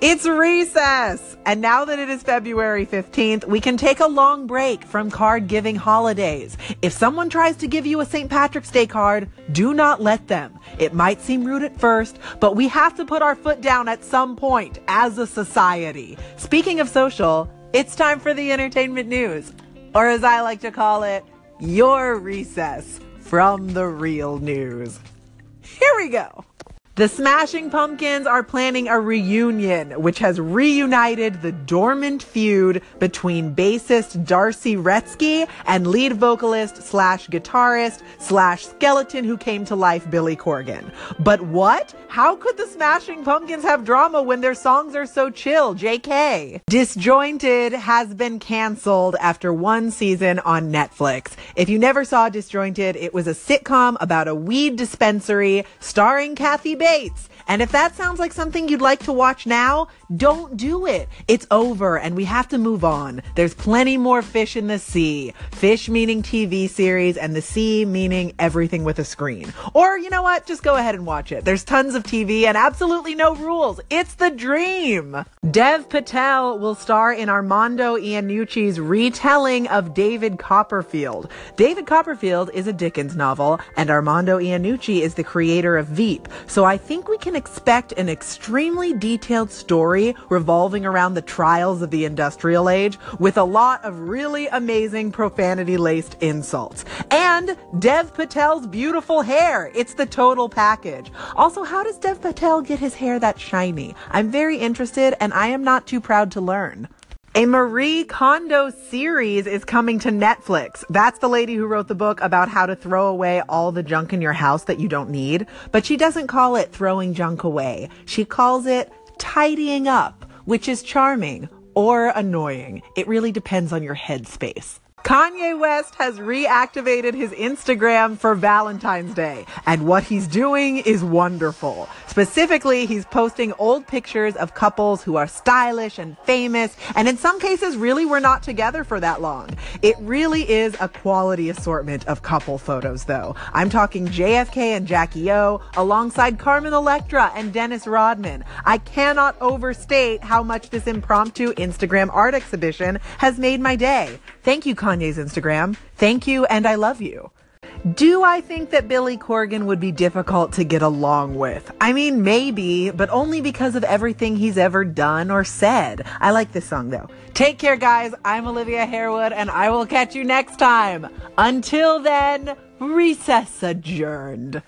It's recess! And now that it is February 15th, we can take a long break from card giving holidays. If someone tries to give you a St. Patrick's Day card, do not let them. It might seem rude at first, but we have to put our foot down at some point as a society. Speaking of social, it's time for the entertainment news. Or as I like to call it, your recess from the real news. Here we go. The Smashing Pumpkins are planning a reunion, which has reunited the dormant feud between bassist D'Arcy Wretzky and lead vocalist slash guitarist slash skeleton who came to life Billy Corgan. But what? How could the Smashing Pumpkins have drama when their songs are so chill? JK. Disjointed has been canceled after one season on Netflix. If you never saw Disjointed, it was a sitcom about a weed dispensary starring Kathy Bates And if that sounds like something you'd like to watch now, don't do it. It's over and we have to move on. There's plenty more fish in the sea. Fish meaning TV series and the sea meaning everything with a screen. Or you know what? Just go ahead and watch it. There's tons of TV and absolutely no rules. It's the dream. Dev Patel will star in Armando Iannucci's retelling of David Copperfield. David Copperfield is a Dickens novel and Armando Iannucci is the creator of Veep. So I think we can expect an extremely detailed story revolving around the trials of the industrial age with a lot of really amazing profanity laced insults. And Dev Patel's beautiful hair. It's the total package. Also, how does Dev Patel get his hair that shiny? I'm very interested and I am not too proud to learn. A Marie Kondo series is coming to Netflix. That's the lady who wrote the book about how to throw away all the junk in your house that you don't need. But she doesn't call it throwing junk away. She calls it tidying up, which is charming or annoying. It really depends on your headspace. Kanye West has reactivated his Instagram for Valentine's Day, and what he's doing is wonderful. Specifically, he's posting old pictures of couples who are stylish and famous, and in some cases, really were not together for that long. It really is a quality assortment of couple photos, though. I'm talking JFK and Jackie O, alongside Carmen Electra and Dennis Rodman. I cannot overstate how much this impromptu Instagram art exhibition has made my day. Thank you, Kanye's Instagram. Thank you, and I love you. Do I think that Billy Corgan would be difficult to get along with? I mean, maybe, but only because of everything he's ever done or said. I like this song though. Take care, guys. I'm Olivia Harewood, and I will catch you next time. Until then, recess adjourned.